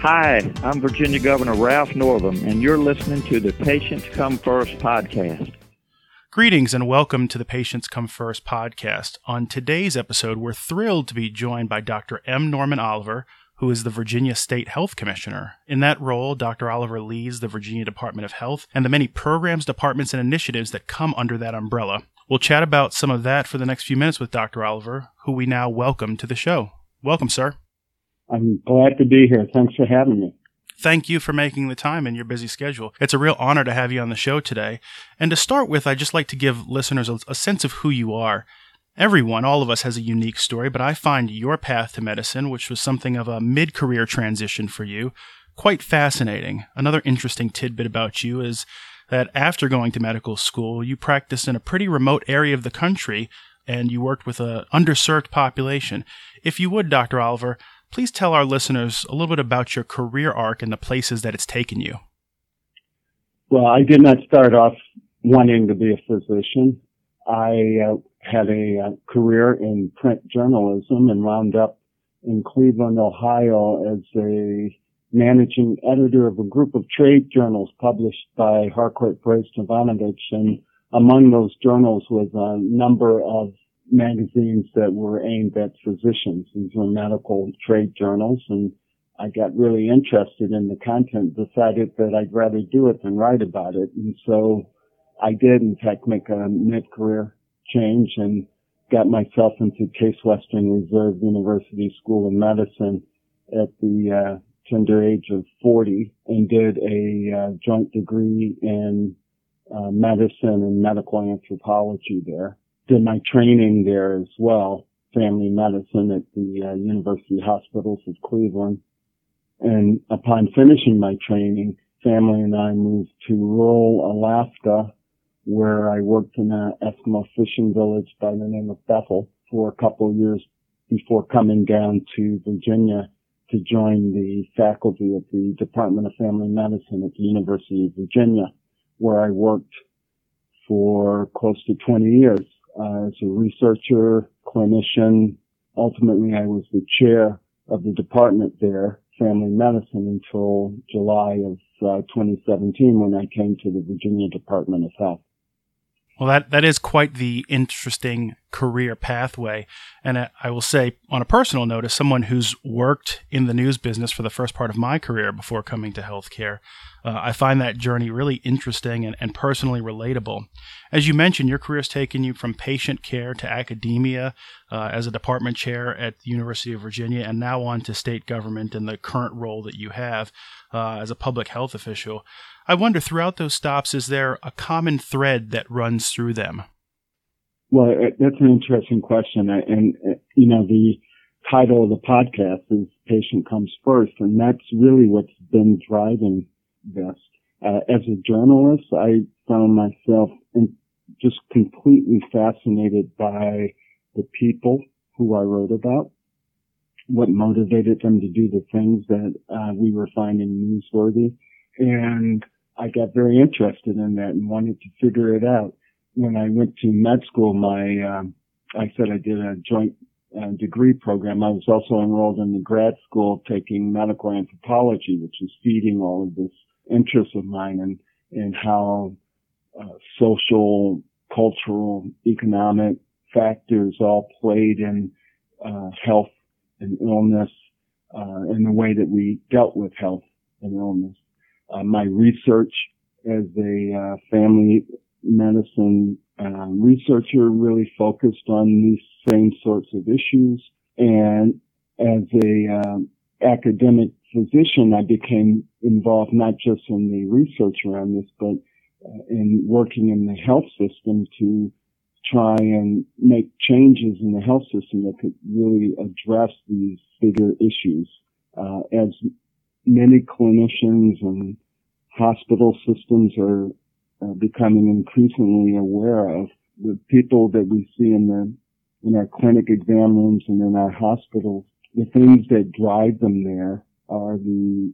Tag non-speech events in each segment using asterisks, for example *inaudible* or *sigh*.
Hi, I'm Virginia Governor Ralph Northam, and you're listening to the Patients Come First podcast. Greetings and welcome to the Patients Come First podcast. On today's episode, we're thrilled to be joined by Dr. M. Norman Oliver, who is the Virginia State Health Commissioner. In that role, Dr. Oliver leads the Virginia Department of Health and the many programs, departments, and initiatives that come under that umbrella. We'll chat about some of that for the next few minutes with Dr. Oliver, who we now welcome to the show. Welcome, sir. I'm glad to be here. Thanks for having me. Thank you for making the time in your busy schedule. It's a real honor to have you on the show today. And to start with, I'd just like to give listeners a, a sense of who you are. Everyone, all of us, has a unique story, but I find your path to medicine, which was something of a mid career transition for you, quite fascinating. Another interesting tidbit about you is that after going to medical school, you practiced in a pretty remote area of the country and you worked with an underserved population. If you would, Dr. Oliver, please tell our listeners a little bit about your career arc and the places that it's taken you. Well, I did not start off wanting to be a physician. I uh, had a uh, career in print journalism and wound up in Cleveland, Ohio as a managing editor of a group of trade journals published by Harcourt Brace Jovanovich. And among those journals was a number of magazines that were aimed at physicians. These were medical trade journals and I got really interested in the content, decided that I'd rather do it than write about it. And so I did in fact make a mid-career change and got myself into Case Western Reserve University School of Medicine at the uh, tender age of 40 and did a uh, joint degree in uh, medicine and medical anthropology there. Did my training there as well, family medicine at the uh, University Hospitals of Cleveland. And upon finishing my training, family and I moved to rural Alaska where I worked in an Eskimo fishing village by the name of Bethel for a couple of years before coming down to Virginia to join the faculty at the Department of Family Medicine at the University of Virginia, where I worked for close to 20 years uh, as a researcher, clinician. Ultimately, I was the chair of the department there, family medicine, until July of uh, 2017 when I came to the Virginia Department of Health. Well, that, that is quite the interesting career pathway. And I will say, on a personal note, as someone who's worked in the news business for the first part of my career before coming to healthcare, uh, I find that journey really interesting and, and personally relatable. As you mentioned, your career has taken you from patient care to academia uh, as a department chair at the University of Virginia and now on to state government in the current role that you have uh, as a public health official. I wonder throughout those stops, is there a common thread that runs through them? Well, that's an interesting question. And, you know, the title of the podcast is Patient Comes First, and that's really what's been driving this. Uh, as a journalist, I found myself in, just completely fascinated by the people who I wrote about, what motivated them to do the things that uh, we were finding newsworthy, and I got very interested in that and wanted to figure it out. When I went to med school, my um, I said I did a joint uh, degree program. I was also enrolled in the grad school taking medical anthropology, which is feeding all of this interest of mine and and how uh, social, cultural, economic factors all played in uh, health and illness uh, and the way that we dealt with health and illness uh, my research as a uh, family medicine uh, researcher really focused on these same sorts of issues. And as a um, academic physician, I became involved not just in the research around this, but uh, in working in the health system to try and make changes in the health system that could really address these bigger issues. Uh, as many clinicians and hospital systems are becoming increasingly aware of. The people that we see in the in our clinic exam rooms and in our hospitals, the things that drive them there are the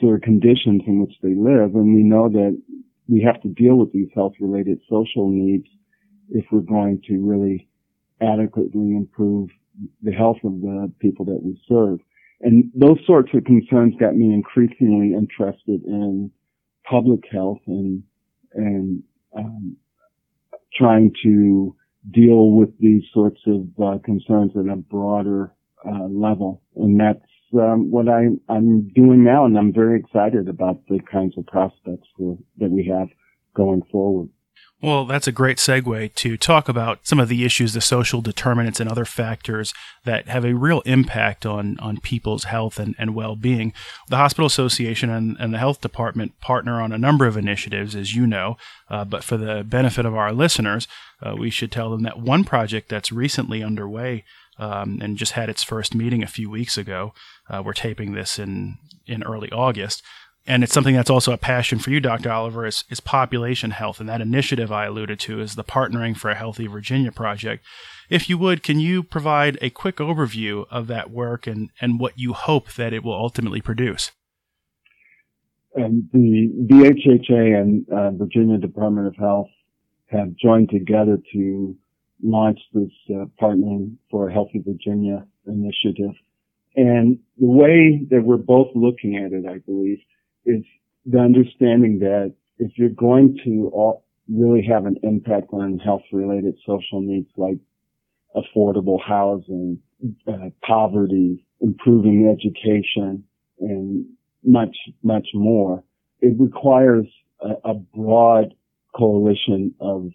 sort of conditions in which they live, and we know that we have to deal with these health-related social needs if we're going to really adequately improve the health of the people that we serve. And those sorts of concerns got me increasingly interested in public health and, and, um, trying to deal with these sorts of uh, concerns at a broader uh, level. And that's um, what I, I'm doing now, and I'm very excited about the kinds of prospects for, that we have going forward. Well, that's a great segue to talk about some of the issues, the social determinants and other factors that have a real impact on, on people's health and, and well being. The Hospital Association and, and the Health Department partner on a number of initiatives, as you know, uh, but for the benefit of our listeners, uh, we should tell them that one project that's recently underway um, and just had its first meeting a few weeks ago. Uh, we're taping this in, in early August and it's something that's also a passion for you, Dr. Oliver, is, is population health. And that initiative I alluded to is the Partnering for a Healthy Virginia project. If you would, can you provide a quick overview of that work and, and what you hope that it will ultimately produce? And the VHHA and uh, Virginia Department of Health have joined together to launch this uh, Partnering for a Healthy Virginia initiative. And the way that we're both looking at it, I believe, is the understanding that if you're going to all, really have an impact on health related social needs like affordable housing, uh, poverty, improving education, and much, much more, it requires a, a broad coalition of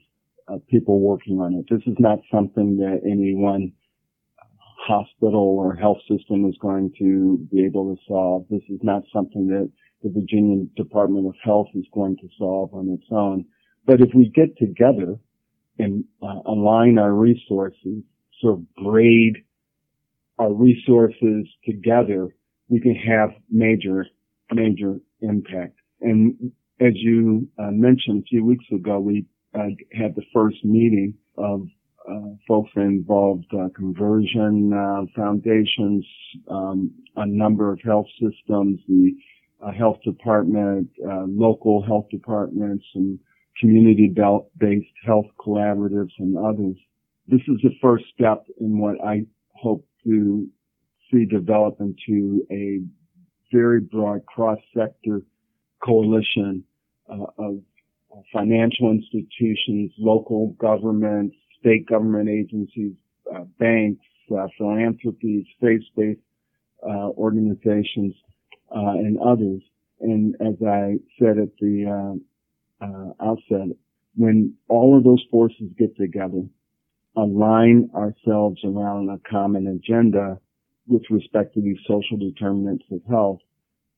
uh, people working on it. This is not something that any one hospital or health system is going to be able to solve. This is not something that the Virginia Department of Health is going to solve on its own. But if we get together and uh, align our resources, sort of braid our resources together, we can have major, major impact. And as you uh, mentioned a few weeks ago, we uh, had the first meeting of uh, folks involved uh, conversion uh, foundations, um, a number of health systems, the health department, uh, local health departments, and community-based health collaboratives and others. This is the first step in what I hope to see develop into a very broad cross-sector coalition uh, of financial institutions, local governments, state government agencies, uh, banks, uh, philanthropies, faith-based uh, organizations uh, and others. And as I said at the uh, uh, outset, when all of those forces get together, align ourselves around a common agenda with respect to these social determinants of health,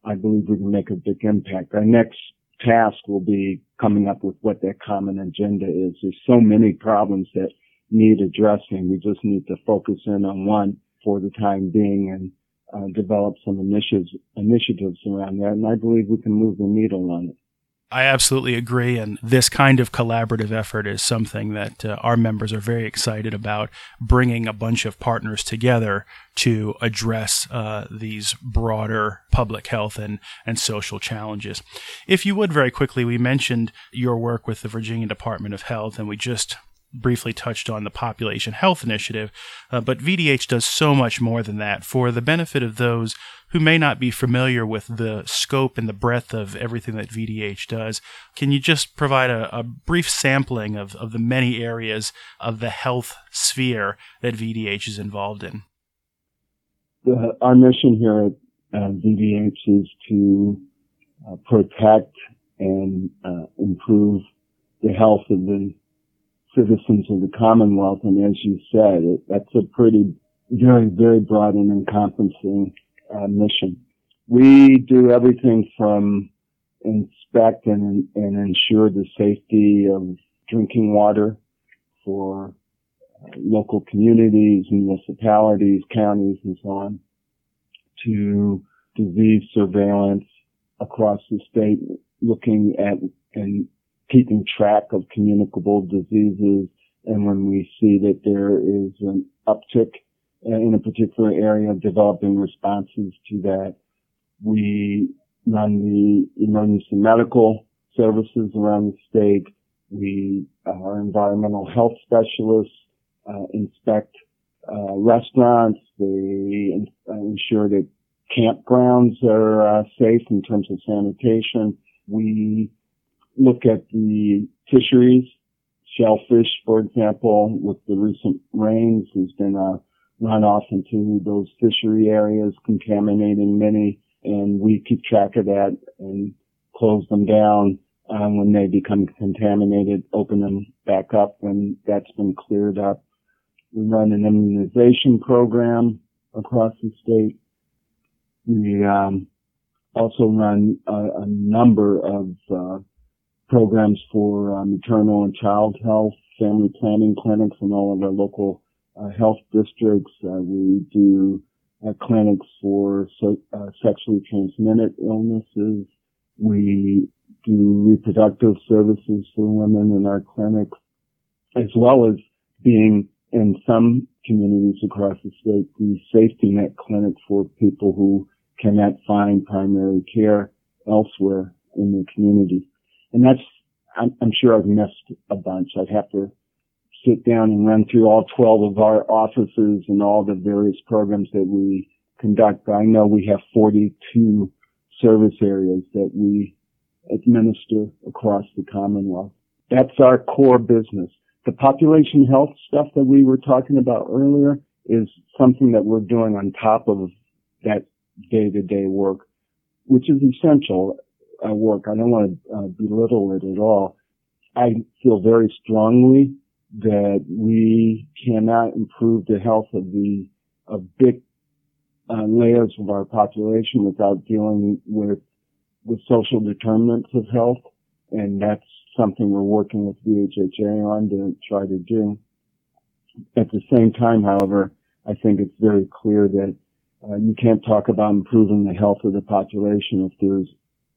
I believe we can make a big impact. Our next task will be coming up with what that common agenda is. There's so many problems that need addressing. We just need to focus in on one for the time being and uh, develop some initiatives initiatives around that, and I believe we can move the needle on it. I absolutely agree. And this kind of collaborative effort is something that uh, our members are very excited about bringing a bunch of partners together to address uh, these broader public health and, and social challenges. If you would, very quickly, we mentioned your work with the Virginia Department of Health, and we just briefly touched on the population health initiative, uh, but VDH does so much more than that. For the benefit of those who may not be familiar with the scope and the breadth of everything that VDH does, can you just provide a, a brief sampling of, of the many areas of the health sphere that VDH is involved in? The, our mission here at uh, VDH is to uh, protect and uh, improve the health of the citizens of the Commonwealth. And as you said, it, that's a pretty, very, very broad and encompassing uh, mission. We do everything from inspect and, and ensure the safety of drinking water for uh, local communities, municipalities, counties, and so on, to disease surveillance across the state, looking at and keeping track of communicable diseases. And when we see that there is an uptick in a particular area, developing responses to that, we run the emergency medical services around the state. We, our environmental health specialists, uh, inspect uh, restaurants. They ensure that campgrounds are uh, safe in terms of sanitation. We look at the fisheries, shellfish, for example, with the recent rains, there's been a runoff into those fishery areas, contaminating many, and we keep track of that and close them down um, when they become contaminated, open them back up when that's been cleared up. We run an immunization program across the state. We um, also run a, a number of uh, programs for uh, maternal and child health, family planning clinics in all of our local uh, health districts. Uh, we do uh, clinics for so, uh, sexually transmitted illnesses. We do reproductive services for women in our clinics, as well as being in some communities across the state, the safety net clinic for people who cannot find primary care elsewhere in the community. And that's, I'm, I'm sure I've missed a bunch. I'd have to sit down and run through all 12 of our offices and all the various programs that we conduct. But I know we have 42 service areas that we administer across the Commonwealth. That's our core business. The population health stuff that we were talking about earlier is something that we're doing on top of that day to day work, which is essential uh, work. I don't want to uh, belittle it at all. I feel very strongly that we cannot improve the health of the of big uh, layers of our population without dealing with with social determinants of health, and that's something we're working with VHHA on to try to do. At the same time, however, I think it's very clear that uh, you can't talk about improving the health of the population if there's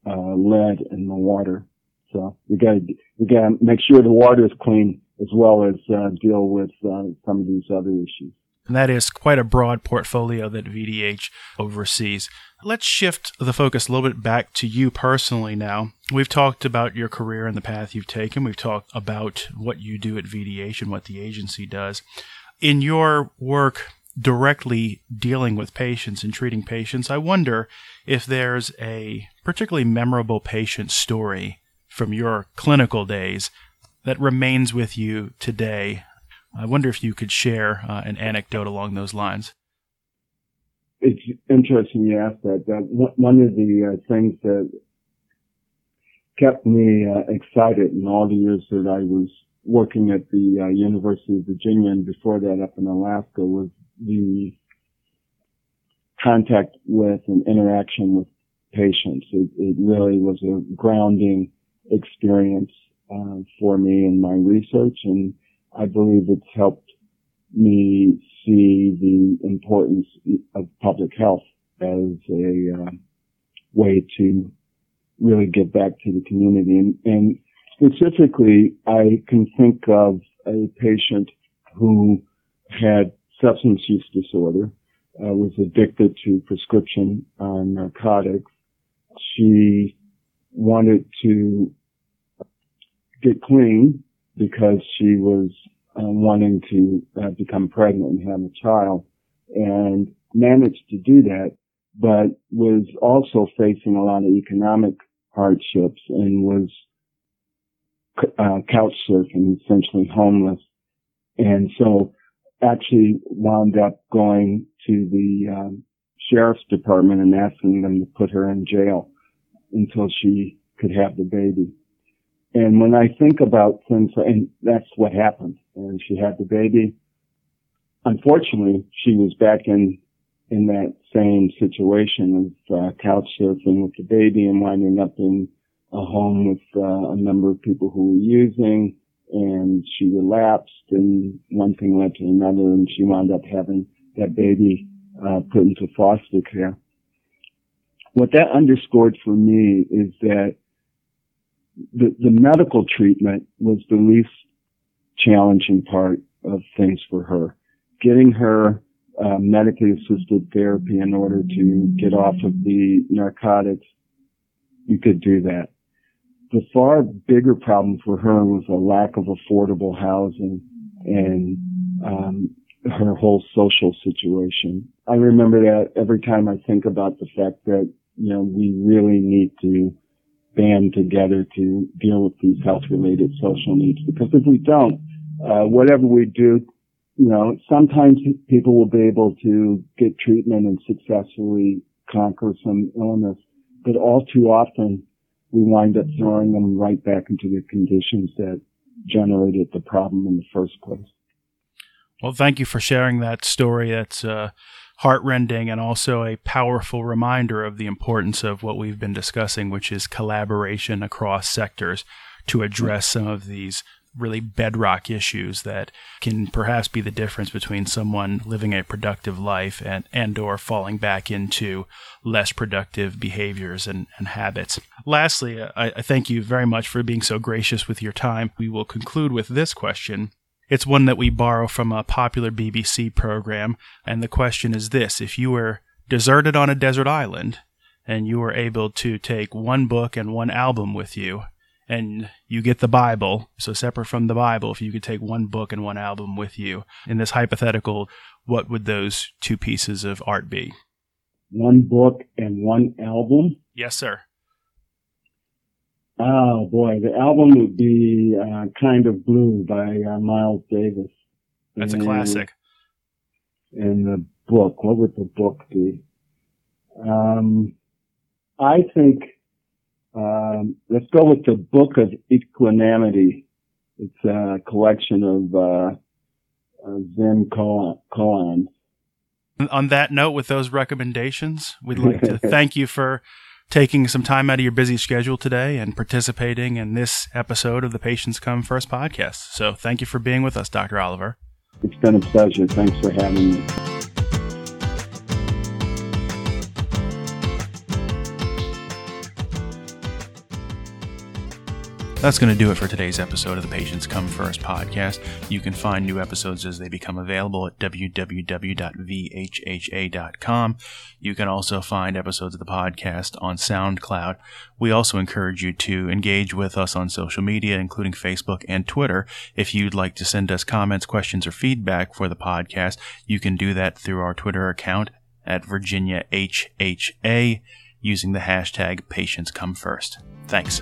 uh, lead in the water. So we got to we got to make sure the water is clean as well as uh, deal with uh, some of these other issues. And that is quite a broad portfolio that VDH oversees. Let's shift the focus a little bit back to you personally now. We've talked about your career and the path you've taken. We've talked about what you do at VDH and what the agency does. In your work directly dealing with patients and treating patients, I wonder if there's a particularly memorable patient story from your clinical days that remains with you today. I wonder if you could share uh, an anecdote along those lines. It's interesting you that. that one of the uh, things that kept me uh, excited in all the years that I was working at the uh, University of Virginia and before that up in Alaska was the contact with and interaction with patients. It, it really was a grounding experience uh, for me in my research, and I believe it's helped me see the importance of public health as a uh, way to really give back to the community. And, and specifically, I can think of a patient who had substance use disorder, uh, was addicted to prescription uh, narcotics. She wanted to get clean because she was uh, wanting to uh, become pregnant and have a child and managed to do that, but was also facing a lot of economic hardships and was uh, couch surfing, essentially homeless. And so actually wound up going to the um, sheriff's department and asking them to put her in jail until she could have the baby. And when I think about things, and that's what happened, and she had the baby. Unfortunately, she was back in in that same situation of uh, couch surfing with the baby and winding up in a home with uh, a number of people who were using, and she relapsed, and one thing led to another, and she wound up having that baby uh, put into foster care. What that underscored for me is that the, the medical treatment was the least challenging part of things for her. Getting her uh, medically assisted therapy in order to get off of the narcotics, you could do that. The far bigger problem for her was a lack of affordable housing and um, her whole social situation. I remember that every time I think about the fact that, you know, we really need to band together to deal with these health related social needs because if we don't, uh, whatever we do, you know, sometimes people will be able to get treatment and successfully conquer some illness, but all too often we wind up throwing them right back into the conditions that generated the problem in the first place. Well, thank you for sharing that story. That's uh, heartrending and also a powerful reminder of the importance of what we've been discussing, which is collaboration across sectors to address some of these really bedrock issues that can perhaps be the difference between someone living a productive life and, and or falling back into less productive behaviors and, and habits. Lastly, I, I thank you very much for being so gracious with your time. We will conclude with this question. It's one that we borrow from a popular BBC program, and the question is this If you were deserted on a desert island and you were able to take one book and one album with you, and you get the Bible, so separate from the Bible, if you could take one book and one album with you in this hypothetical, what would those two pieces of art be? One book and one album? Yes, sir. Oh boy, the album would be uh, "Kind of Blue" by uh, Miles Davis. That's and, a classic. And the book, what would the book be? Um, I think um, let's go with the Book of Equanimity. It's a collection of uh, uh Zen koans. On that note, with those recommendations, we'd like to *laughs* thank you for taking some time out of your busy schedule today and participating in this episode of the Patients Come First podcast. So thank you for being with us, Dr. Oliver. It's been a pleasure. Thanks for having me. That's going to do it for today's episode of the Patients Come First podcast. You can find new episodes as they become available at www.vhha.com. You can also find episodes of the podcast on SoundCloud. We also encourage you to engage with us on social media, including Facebook and Twitter. If you'd like to send us comments, questions, or feedback for the podcast, you can do that through our Twitter account at Virginia HHA using the hashtag Patients Come First. Thanks.